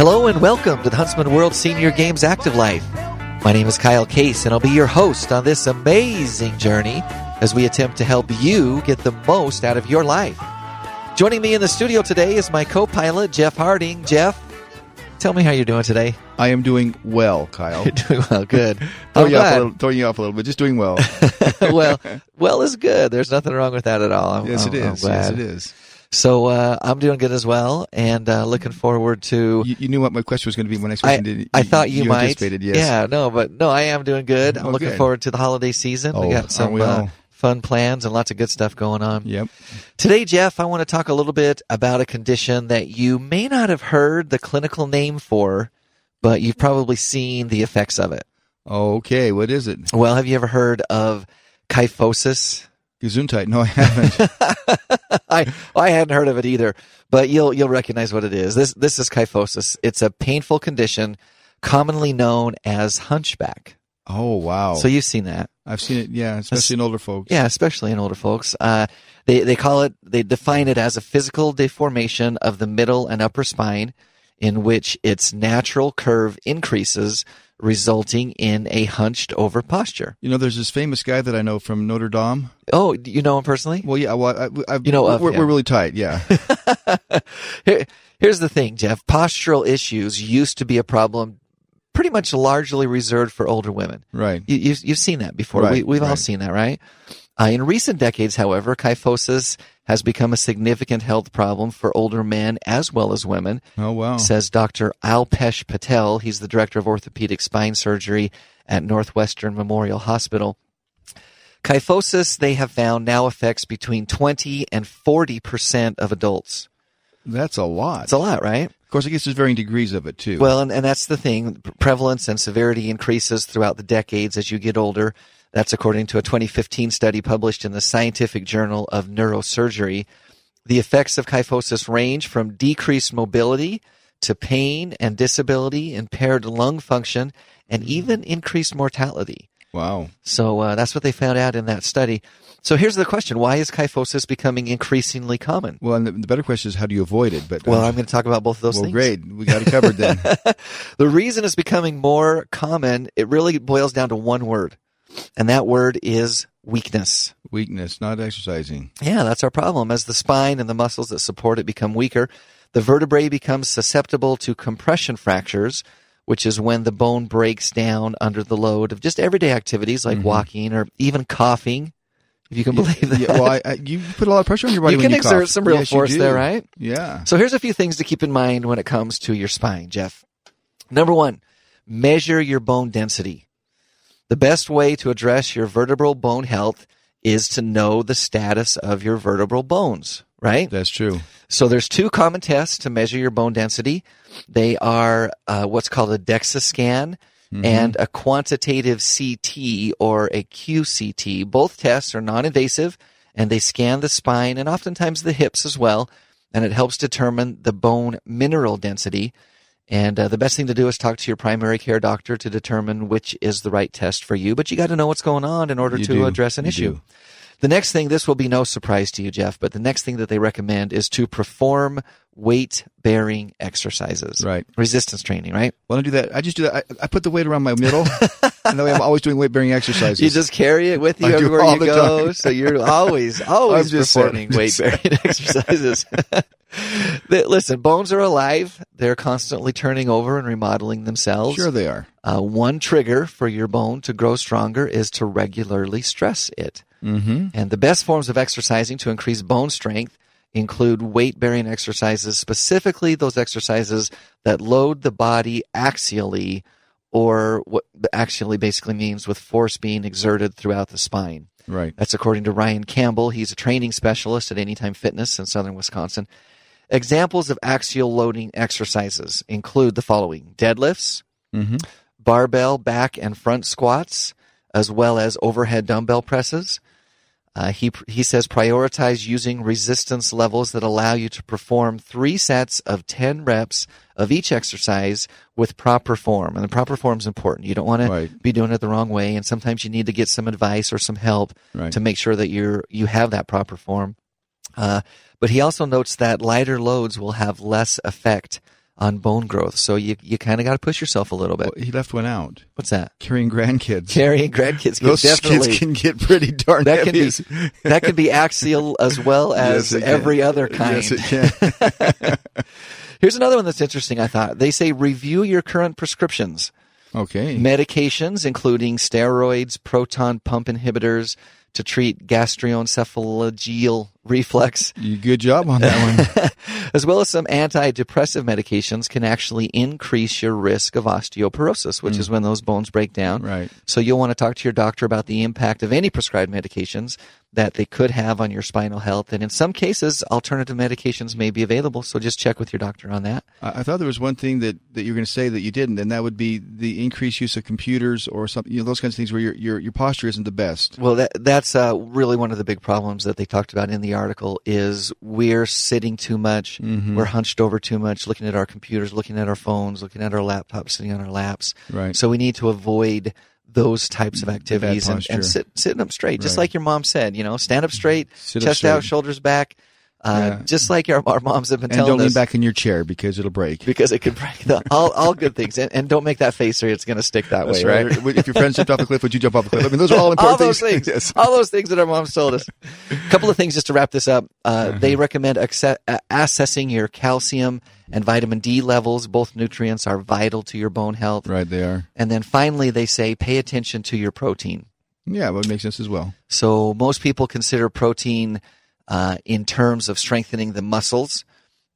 Hello and welcome to the Huntsman World Senior Games Active Life. My name is Kyle Case and I'll be your host on this amazing journey as we attempt to help you get the most out of your life. Joining me in the studio today is my co-pilot Jeff Harding. Jeff, tell me how you're doing today. I am doing well, Kyle. You're doing well, good. throwing, you off a little, throwing you off a little bit, just doing well. well, well is good. There's nothing wrong with that at all. I'm, yes, I'm- it glad. Yes, it is. So uh, I'm doing good as well, and uh, looking forward to. You, you knew what my question was going to be. Next I, question did. I thought you, might. anticipated. Yes. Yeah, no, but no, I am doing good. I'm Oh, looking good. forward to the holiday season. we Oh, got some we uh, fun plans and lots of good stuff going on. Yep. Today, Jeff, I want to talk a little bit about a condition that you may not have heard the clinical name for, but you've probably seen the effects of it. Okay. What is it? Well, have you ever heard of kyphosis? Gesundheit. No, I haven't. I I hadn't heard of it either, but you'll you'll recognize what it is. This this is kyphosis. It's a painful condition commonly known as hunchback. oh wow. So you've seen that. I've seen it. Yeah, especially in older folks. Yeah, especially in older folks. Uh, they they call it they define it as a physical deformation of the middle and upper spine, in which its natural curve increases, resulting in a hunched over posture. You know, there's this famous guy that I know from Notre Dame. Oh, you know him personally? Well, yeah. Well, I, You know we're, him. we're really tight. Yeah. Here, here's the thing, Jeff. Postural issues used to be a problem, pretty much largely reserved for older women. right. You, you've, you've seen that before. Right, we, we've all seen that, right? Uh, in recent decades, however, kyphosis has become a significant health problem for older men as well as women, Oh wow. says Dr. Alpesh Patel. He's the director of orthopedic spine surgery at Northwestern Memorial Hospital. Kyphosis, they have found, now affects between 20 and 40% of adults. That's a lot. It's a lot, right? of course, I guess there's varying degrees of it too. Well, and, and that's the thing. Prevalence and severity increases throughout the decades as you get older. That's according to a 2015 study published in the Scientific Journal of Neurosurgery. The effects of kyphosis range from decreased mobility to pain and disability, impaired lung function, and even increased mortality. wow. So uh, that's what they found out in that study. So here's the question: Why is kyphosis becoming increasingly common? Well, and the, the better question is how do you avoid it? But Well, uh, I'm going to talk about both of those well, things. great. We got it covered then. the reason it's becoming more common, it really boils down to one word, and that word is weakness. Weakness, not exercising. Yeah, that's our problem. As the spine and the muscles that support it become weaker, the vertebrae becomes susceptible to compression fractures, which is when the bone breaks down under the load of just everyday activities like walking or even coughing. If you can believe that. Mm-hmm. Yeah, well, I, I, you put a lot of pressure on your body you can you exert cough. some real Yes, force there, right? Yeah. So here's a few things to keep in mind when it comes to your spine, Jeff. Number one, measure your bone density. The best way to address your vertebral bone health is to know the status of your vertebral bones, right? That's true. So there's two common tests to measure your bone density. They are uh, what's called a DEXA scan Mm-hmm. and a quantitative CT or a QCT. Both tests are non-invasive and they scan the spine and oftentimes the hips as well. And it helps determine the bone mineral density. And uh, the best thing to do is talk to your primary care doctor to determine which is the right test for you. But you got to know what's going on in order You to do. address an You issue. do. The next thing, this will be no surprise to you, Jeff, but the next thing that they recommend is to perform weight bearing exercises. Right. Resistance training, right? When I do that, I just do that. I, I put the weight around my middle, and that way I'm always doing weight bearing exercises. You just carry it with you I everywhere you go. time. So you're always, always I'm just saying. performing weight bearing exercises. Listen, bones are alive. They're constantly turning over and remodeling themselves. sure they are. Uh, one trigger for your bone to grow stronger is to regularly stress it. Mm-hmm. And the best forms of exercising to increase bone strength include weight bearing exercises, specifically those exercises that load the body axially, or what axially basically means with force being exerted throughout the spine. Right. That's according to Ryan Campbell. He's a training specialist at Anytime Fitness in southern Wisconsin. Examples of axial loading exercises include the following deadlifts, Mm-hmm. barbell back and front squats, as well as overhead dumbbell presses. Uh, he he says prioritize using resistance levels that allow you to perform three sets of ten reps of each exercise with proper form, and the proper form is important. You don't want Right. to be doing it the wrong way, and sometimes you need to get some advice or some help Right. to make sure that you're you have that proper form. Uh, but he also notes that lighter loads will have less effect on bone growth. So you you kind of got to push yourself a little bit. Well, he left one out. What's that? Carrying grandkids. Carrying grandkids. can Those kids can get pretty darn that can be that can be axial as well as Yes, it can. every other kind. Yes, it can. Here's another one that's interesting. I thought they say review your current prescriptions. okay. medications, including steroids, proton pump inhibitors to treat gastroencephalogenial reflex, You good job on that one. as well as some antidepressive medications can actually increase your risk of osteoporosis, which is when those bones break down. Right. So you'll want to talk to your doctor about the impact of any prescribed medications that they could have on your spinal health. And in some cases, alternative medications may be available. So just check with your doctor on that. I I thought there was one thing that, that you were going to say that you didn't, and that would be the increased use of computers or something, you know, those kinds of things where your your, your posture isn't the best. Well, that, that's uh, really one of the big problems that they talked about in the article is we're sitting too much, mm-hmm. we're hunched over too much, looking at our computers, looking at our phones, looking at our laptops, sitting on our laps. Right. So we need to avoid those types of activities and, and sit, sitting up straight, just Right. like your mom said. You know, stand up straight, Sit up chest out, shoulders back, uh, Yeah. just like our, our moms have been And telling don't lean back in your chair because it'll break. because it could break the, all, all good things, and, and don't make that face, or it's going to stick that That's way, right? right. if your friend jumped off a cliff, would you jump off a cliff? I mean, those are all important all those things, Yes. all those things that our moms told us. A couple of things just to wrap this up. Uh, They recommend acce- uh, assessing your calcium and vitamin D levels. Both nutrients are vital to your bone health. Right, they are. And then finally, they say pay attention to your protein. Yeah, that makes sense as well. So most people consider protein uh, in terms of strengthening the muscles,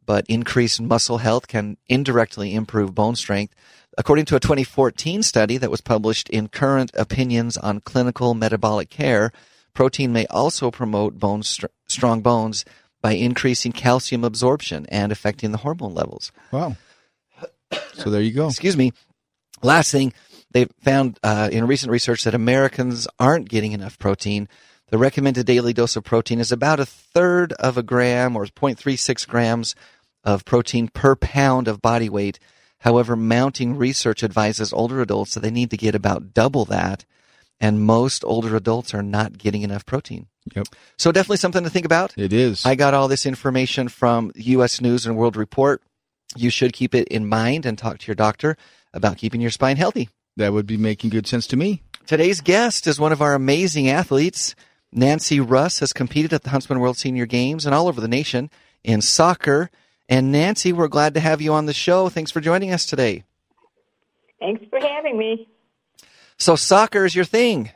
but increased muscle health can indirectly improve bone strength. According to a 2014 study that was published in Current Opinions on Clinical Metabolic Care, protein may also promote bone str- strong bones by increasing calcium absorption and affecting the hormone levels. Wow. So there you go. Excuse me. Last thing, they found uh, in recent research that Americans aren't getting enough protein. The recommended daily dose of protein is about a third of a gram or 0.36 grams of protein per pound of body weight. However, mounting research advises older adults that they need to get about double that, and most older adults are not getting enough protein. Yep. So definitely something to think about. It is. I got all this information from U.S. News and World Report. You should keep it in mind and talk to your doctor about keeping your spine healthy. that would be making good sense to me. Today's guest is one of our amazing athletes. Nancy Russ has competed at the Huntsman World Senior Games and all over the nation in soccer. And Nancy, we're glad to have you on the show. Thanks for joining us today. Thanks for having me. So soccer is your thing.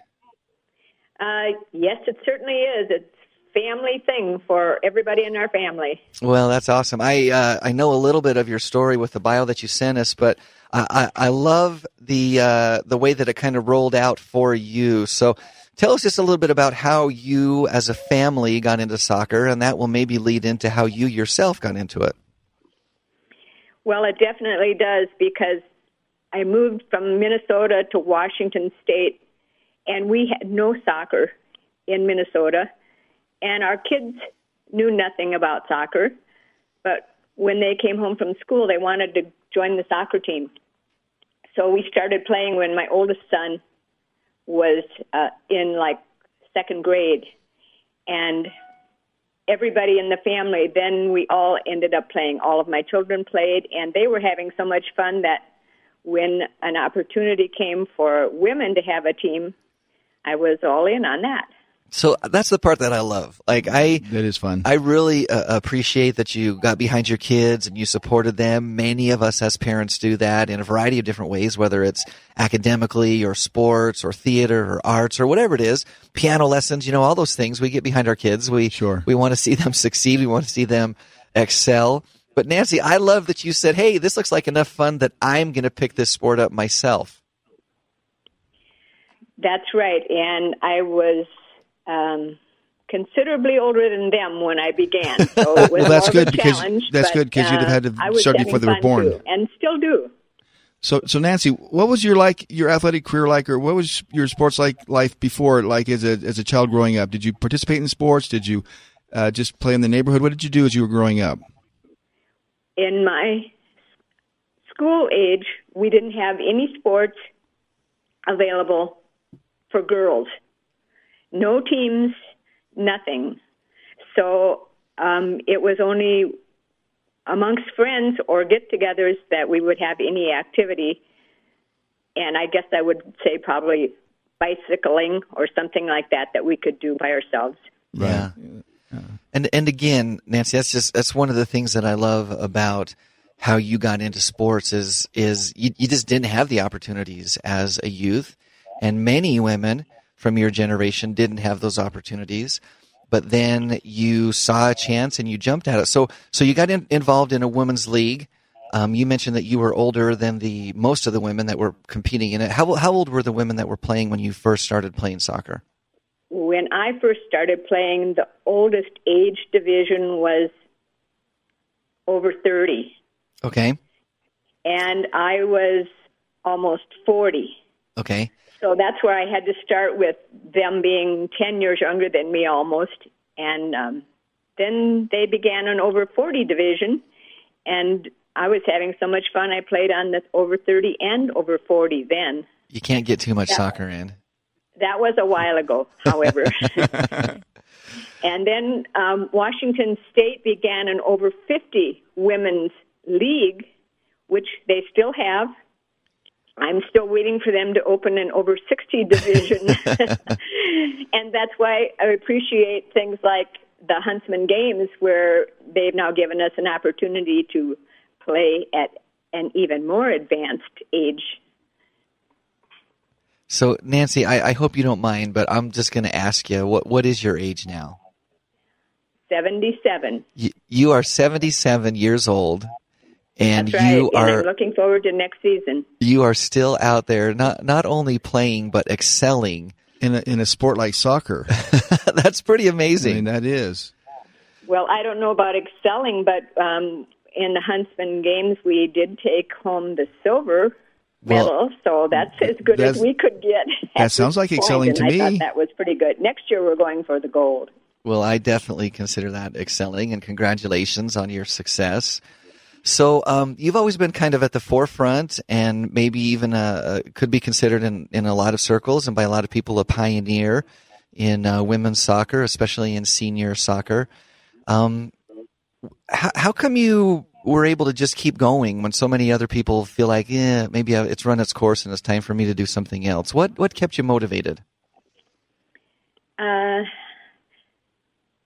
Uh, yes, it certainly is. It's family thing for everybody in our family. Well, that's awesome. I uh, I know a little bit of your story with the bio that you sent us, but I, I, I love the uh, the way that it kind of rolled out for you. So tell us just a little bit about how you, as a family, got into soccer, and that will maybe lead into how you yourself got into it. Well, it definitely does because I moved from Minnesota to Washington State, and we had no soccer in Minnesota, and our kids knew nothing about soccer. But when they came home from school, they wanted to join the soccer team. So we started playing when my oldest son was uh, in like second grade, and everybody in the family, then we all ended up playing. All of my children played, and they were having so much fun that when an opportunity came for women to have a team, I was all in on that. So that's the part that I love. Like I, That is fun. I really uh, appreciate that you got behind your kids and you supported them. Many of us as parents do that in a variety of different ways, whether it's academically or sports or theater or arts or whatever it is, piano lessons, you know, all those things. We get behind our kids. We, Sure. we want to see them succeed. We want to see them excel. But Nancy, I love that you said, Hey, this looks like enough fun that I'm going to pick this sport up myself. That's right, and I was um, considerably older than them when I began, so it was Well, that's good because- that's but, good 'cause you'd have uh, had to start before they were born. too, and still do. So, so Nancy, what was your like your athletic career like, or what was your sports like life before, like as a as a child growing up? Did you participate in sports? Did you uh, just play in the neighborhood? What did you do as you were growing up? in my school age, we didn't have any sports available for girls. No teams, nothing. So um, it was only amongst friends or get-togethers that we would have any activity, and I guess I would say probably bicycling or something like that that we could do by ourselves. Yeah. And and again, Nancy, that's just that's one of the things that I love about how you got into sports is is you, you just didn't have the opportunities as a youth, and many women from your generation didn't have those opportunities. But then you saw a chance and you jumped at it. So so you got in, involved in a women's league. Um, you mentioned that you were older than the most of the women that were competing in it. How how old were the women that were playing when you first started playing soccer? when I first started playing, the oldest age division was over 30. Okay. And I was almost 40. Okay. So that's where I had to start with them being 10 years younger than me almost. And um, then they began an over 40 division. And I was having so much fun. I played on the over 30 and over 40 then. You can't get too much yeah. soccer in. That was a while ago, however. and then um, Washington State began an over 50 women's league, which they still have. I'm still waiting for them to open an over 60 division. and that's why I appreciate things like the Huntsman Games, where they've now given us an opportunity to play at an even more advanced age so, Nancy, I, I hope you don't mind, but I'm just going to ask you what what is your age now? 77. You, you are 77 years old. And right. you and are I'm looking forward to next season. You are still out there, not not only playing but excelling in a, in a sport like soccer. That's pretty amazing. I mean, that is. Well, I don't know about excelling, but um, in the Huntsman games, we did take home the silver well, so that's as good as we could get. That sounds like point, excelling to I me. Thought that was pretty good. Next year we're going for the gold. Well, I definitely consider that excelling, and congratulations on your success. So um, you've always been kind of at the forefront, and maybe even a, a, could be considered in, in a lot of circles and by a lot of people a pioneer in uh, women's soccer, especially in senior soccer. Um, how, how come you were able to just keep going when so many other people feel like, yeah, maybe it's run its course and it's time for me to do something else? What what kept you motivated? Uh,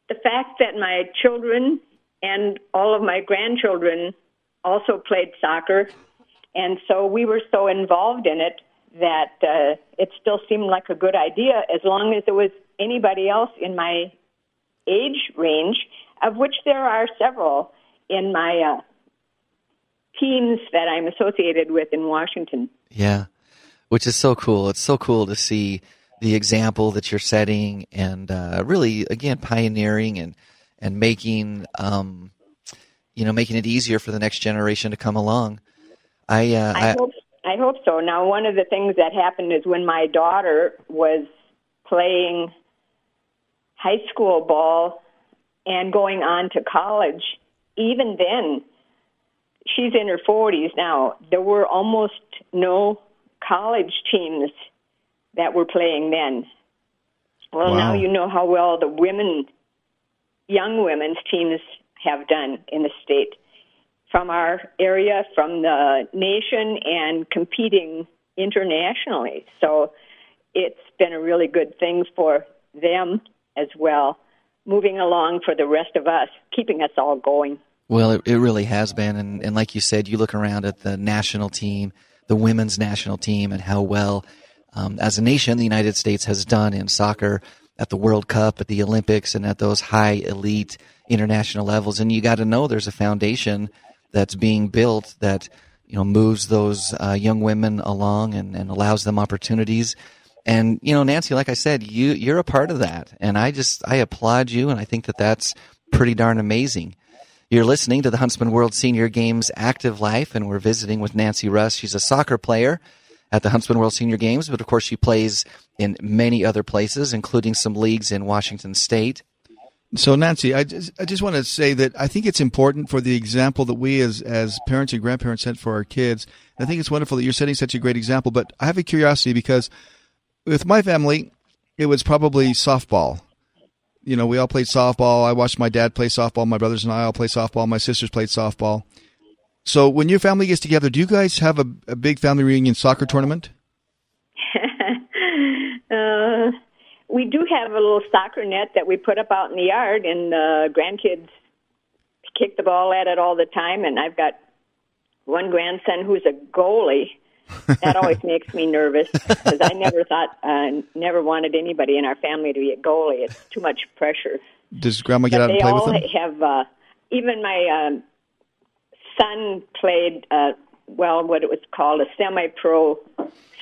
the fact that my children and all of my grandchildren also played soccer, and so we were so involved in it that uh, it still seemed like a good idea as long as there was anybody else in my age range, of which there are several in my uh, teams that I'm associated with in Washington. Yeah, which is so cool. It's so cool to see the example that you're setting and uh, really, again, pioneering and and making um, you know making it easier for the next generation to come along. I uh, I, I hope I hope so. Now, one of the things that happened is when my daughter was playing high school ball and going on to college, even then she's in her 40s now. There were almost no college teams that were playing then. Well, wow. now you know how well the women, young women's teams have done in the state from our area, from the nation, and competing internationally. So it's been a really good thing for them as well, moving along for the rest of us, keeping us all going. Well, it, it really has been. And, and like you said, you look around at the national team, the women's national team, and how well, um, as a nation, the United States has done in soccer at the World Cup, at the Olympics, and at those high elite international levels. And you got to know there's a foundation that's being built that you know moves those uh, young women along and, and allows them opportunities. And you know, Nancy, like I said, you you're a part of that, and I just I applaud you, and I think that that's pretty darn amazing. You're listening to the Huntsman World Senior Games Active Life, and we're visiting with Nancy Russ. She's a soccer player at the Huntsman World Senior Games, but of course she plays in many other places, including some leagues in Washington State. So, Nancy, I just, I just want to say that I think it's important for the example that we as, as parents and grandparents set for our kids. I think it's wonderful that you're setting such a great example, but I have a curiosity because with my family, it was probably softball you know, we all played softball. I watched my dad play softball. My brothers and I all played softball. My sisters played softball. So when your family gets together, do you guys have a, a big family reunion soccer tournament? uh, we do have a little soccer net that we put up out in the yard, and the uh, grandkids kick the ball at it all the time. And I've got one grandson who's a goalie. that always makes me nervous because I never thought, uh, never wanted anybody in our family to be a goalie. It's too much pressure. Does Grandma get but out and play with them? They all have. Uh, even my um, son played. Uh, well, what it was called a semi-pro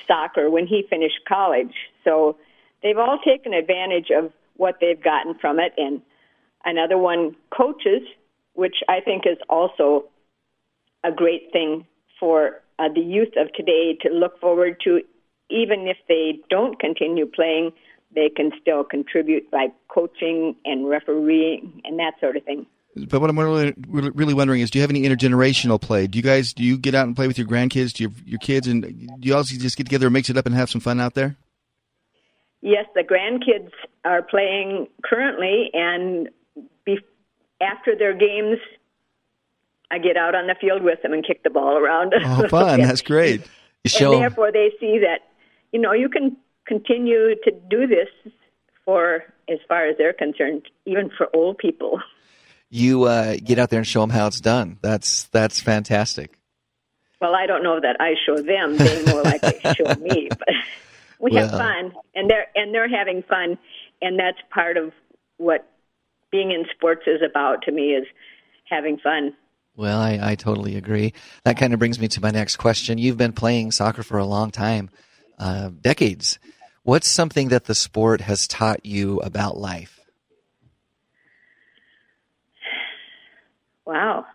soccer when he finished college. So they've all taken advantage of what they've gotten from it, and another one coaches, which I think is also a great thing for uh, the youth of today to look forward to. Even if they don't continue playing, they can still contribute by coaching and refereeing and that sort of thing. But what I'm really, really wondering is, do you have any intergenerational play? Do you guys do you get out and play with your grandkids, do your your kids, and do you also just get together and mix it up and have some fun out there? Yes, the grandkids are playing currently, and be, after their games, I get out on the field with them and kick the ball around. Oh, fun! That's great. and therefore, they see that you know you can continue to do this for as far as they're concerned, even for old people you uh, get out there and show them how it's done. That's that's fantastic. Well, I don't know that I show them; they more likely show me. But we well, have fun, and they're and they're having fun, and that's part of what being in sports is about to me is having fun. Well, I, I totally agree. That kind of brings me to my next question. You've been playing soccer for a long time, uh, decades. What's something that the sport has taught you about life? Wow.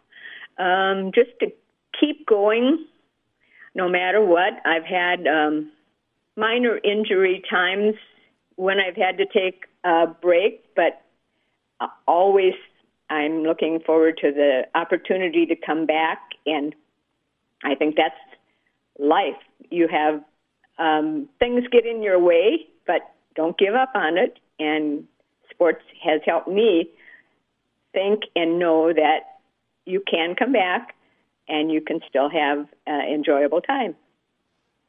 Um, just to keep going no matter what. I've had um, minor injury times when I've had to take a break, but always I'm looking forward to the opportunity to come back, and I think that's life. You have um, things get in your way, but don't give up on it. And sports has helped me think and know that you can come back and you can still have uh, enjoyable time.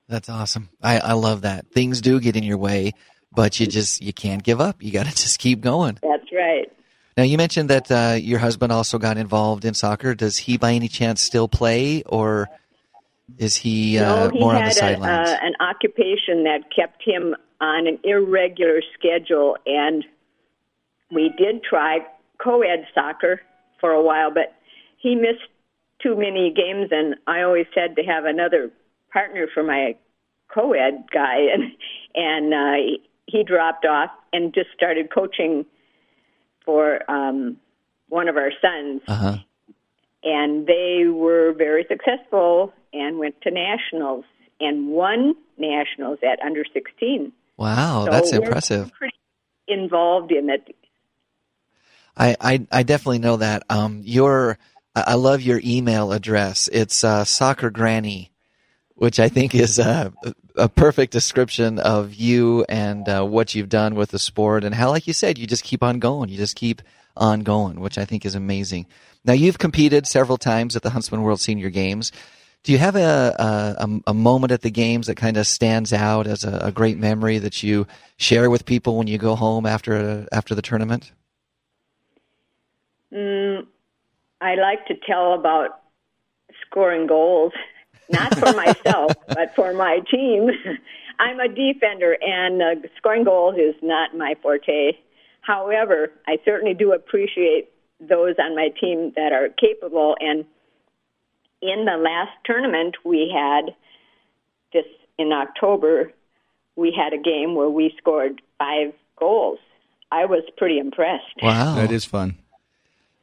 That's awesome. I, I love that. Things do get in your way, but you just you can't give up. You got to just keep going. That's right. Now you mentioned that uh, your husband also got involved in soccer. Does he, by any chance, still play, or is he, uh, no, he more on the sidelines? A, uh, an occupation that kept him on an irregular schedule, and we did try co-ed soccer for a while, but he missed too many games, and I always had to have another partner for my co-ed guy, and and uh, he, dropped off and just started coaching for um, one of our sons. Uh-huh. And they were very successful and went to nationals and won nationals at under 16. Wow, so that's impressive. Pretty involved in it. I, I, I definitely know that. Um, your I love your email address. It's uh, soccer granny, which I think is a, a perfect description of you and uh, what you've done with the sport and how, like you said, you just keep on going. You just keep on going, which I think is amazing. Now you've competed several times at the Huntsman World Senior Games. Do you have a a, a moment at the games that kind of stands out as a, a, great memory that you share with people when you go home after after the tournament? Mm, I like to tell about scoring goals, not for myself, but for my team. I'm a defender, and uh, scoring goals is not my forte. However, I certainly do appreciate those on my team that are capable. And in the last tournament we had, this in October, we had a game where we scored five goals. I was pretty impressed. Wow, that is fun.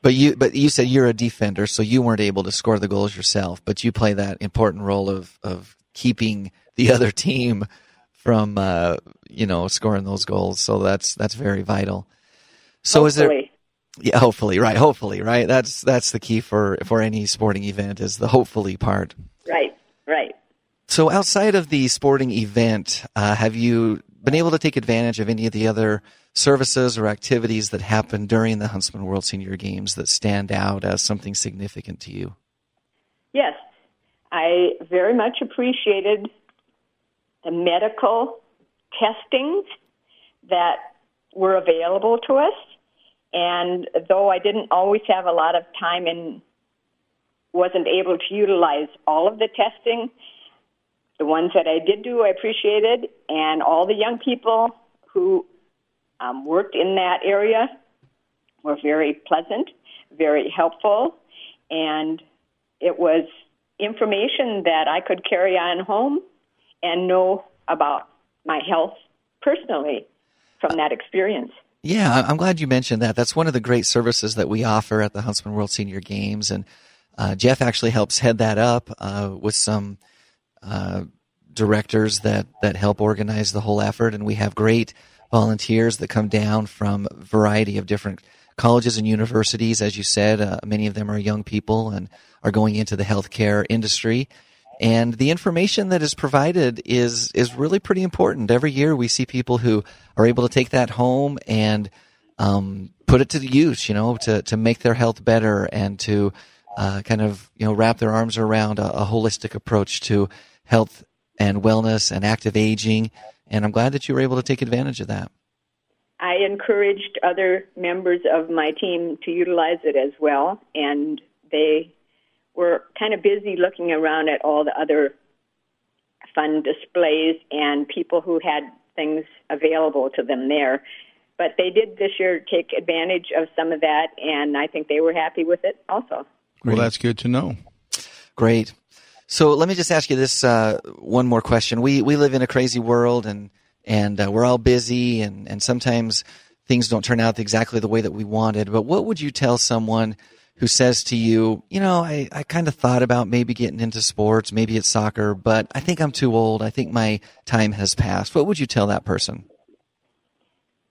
But you, but you said you're a defender, so you weren't able to score the goals yourself. But you play that important role of of keeping the other team from, uh, you know, scoring those goals. So that's that's very vital. So hopefully. is there? Yeah, hopefully, right? Hopefully, right? That's that's the key for for any sporting event is the hopefully part. Right, right. So outside of the sporting event, uh, have you been able to take advantage of any of the other services or activities that happen during the Huntsman World Senior Games that stand out as something significant to you? Yes, I very much appreciated the medical testings that were available to us. And though I didn't always have a lot of time and wasn't able to utilize all of the testing, the ones that I did do, I appreciated. And all the young people who um, worked in that area were very pleasant, very helpful, and it was information that I could carry on home and know about my health personally from that experience. Yeah, I'm glad you mentioned that. That's one of the great services that we offer at the Huntsman World Senior Games, and uh, Jeff actually helps head that up uh, with some uh, directors that that help organize the whole effort, and we have great volunteers that come down from a variety of different colleges and universities. As you said, uh, many of them are young people and are going into the healthcare industry. And the information that is provided is is really pretty important. Every year, we see people who are able to take that home and um, put it to use. You know, to to make their health better and to uh, kind of you know wrap their arms around a, a holistic approach to health and wellness and active aging. And I'm glad that you were able to take advantage of that. I encouraged other members of my team to utilize it as well, and they were kind of busy looking around at all the other fun displays and people who had things available to them there. But they did this year take advantage of some of that, and I think they were happy with it also. Well, that's good to know. Great. So let me just ask you this uh, one more question. We we live in a crazy world, and and uh, we're all busy, and and sometimes things don't turn out exactly the way that we wanted. But what would you tell someone who says to you, you know, I, I kind of thought about maybe getting into sports, maybe it's soccer, but I think I'm too old. I think my time has passed. What would you tell that person?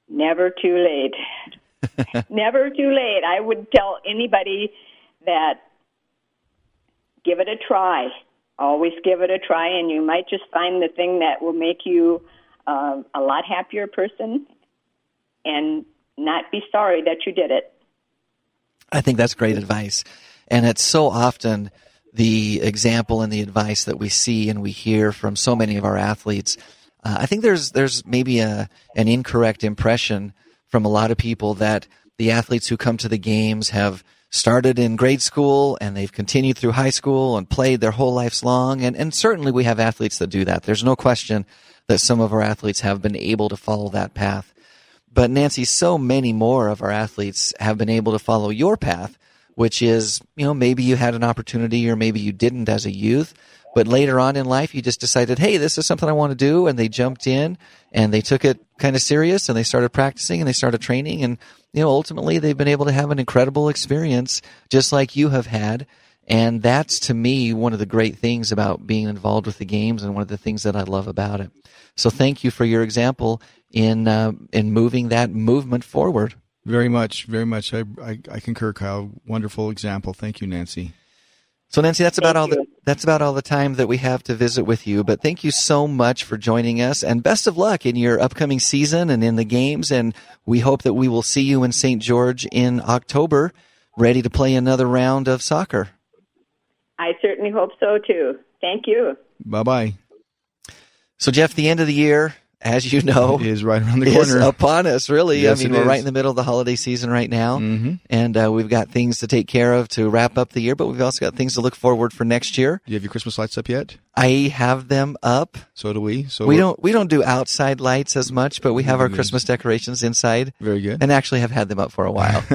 Never too late. Never too late. I would tell anybody that give it a try. Always give it a try, and you might just find the thing that will make you uh, a lot happier person and not be sorry that you did it. I think that's great advice. And it's so often the example and the advice that we see and we hear from so many of our athletes. Uh, I think there's there's maybe a an incorrect impression from a lot of people that the athletes who come to the games have started in grade school and they've continued through high school and played their whole lives long. And, and certainly we have athletes that do that. There's no question that some of our athletes have been able to follow that path. But Nancy, so many more of our athletes have been able to follow your path, which is, you know, maybe you had an opportunity or maybe you didn't as a youth, but later on in life you just decided, hey, this is something I want to do, and they jumped in and they took it kind of serious and they started practicing and they started training and you know ultimately they've been able to have an incredible experience just like you have had and that's to me one of the great things about being involved with the games and one of the things that I love about it. So thank you for your example in uh, in moving that movement forward. Very much, very much. I, I, I concur, Kyle. Wonderful example. Thank you, Nancy. So Nancy, that's about all the that's about all the time that we have to visit with you. But thank you so much for joining us, and best of luck in your upcoming season and in the games. And we hope that we will see you in St. George in October, ready to play another round of soccer. I certainly hope so too. Thank you. Bye bye. So Jeff, the end of the year, as you know, it is right around the corner. upon us. Really, Yes, I mean, we're is. right in the middle of the holiday season right now, Mhm. and uh, we've got things to take care of to wrap up the year. But we've also got things to look forward for next year. Do you have your Christmas lights up yet? I have them up. So do we. So We don't we don't do outside lights as much, but we have our Christmas decorations inside, Very good. and actually have had them up for a while.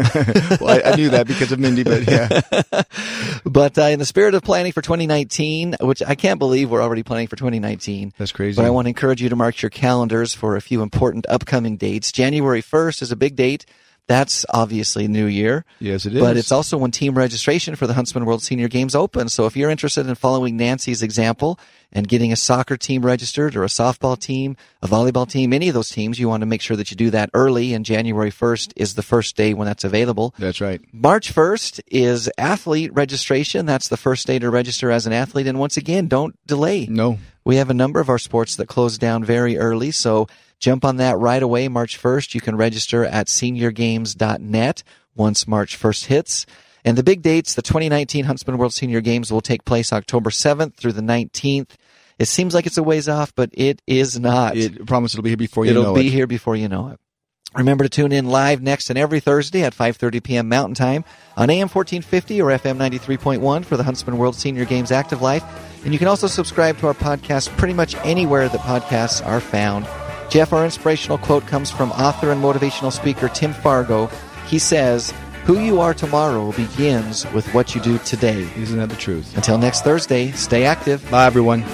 well, I, I knew that because of Mindy, but yeah. but uh, in the spirit of planning for 2019, which I can't believe we're already planning for 2019. That's crazy. But I want to encourage you to mark your calendars for a few important upcoming dates. January 1st is a big date. That's obviously New Year. Yes, it is. But it's also when team registration for the Huntsman World Senior Games opens. So if you're interested in following Nancy's example and getting a soccer team registered or a softball team, a volleyball team, any of those teams, you want to make sure that you do that early. And January 1st is the first day when that's available. That's right. March 1st is athlete registration. That's the first day to register as an athlete. And once again, don't delay. No. We have a number of our sports that close down very early, so Jump on that right away, March 1st. You can register at seniorgames.net once March 1st hits. And the big dates, the 2019 Huntsman World Senior Games will take place October 7th through the 19th. It seems like it's a ways off, but it is not. It promise it'll be here before you It'll know be it. here before you know it. Remember to tune in live next and every Thursday at 5:30 p.m. Mountain Time on AM 1450 or FM 93.1 for the Huntsman World Senior Games Active Life. And you can also subscribe to our podcast pretty much anywhere that podcasts are found. Jeff, our inspirational quote comes from author and motivational speaker Tim Fargo. He says, "Who you are tomorrow begins with what you do today." Isn't that the truth? Until next Thursday, stay active. Bye, everyone.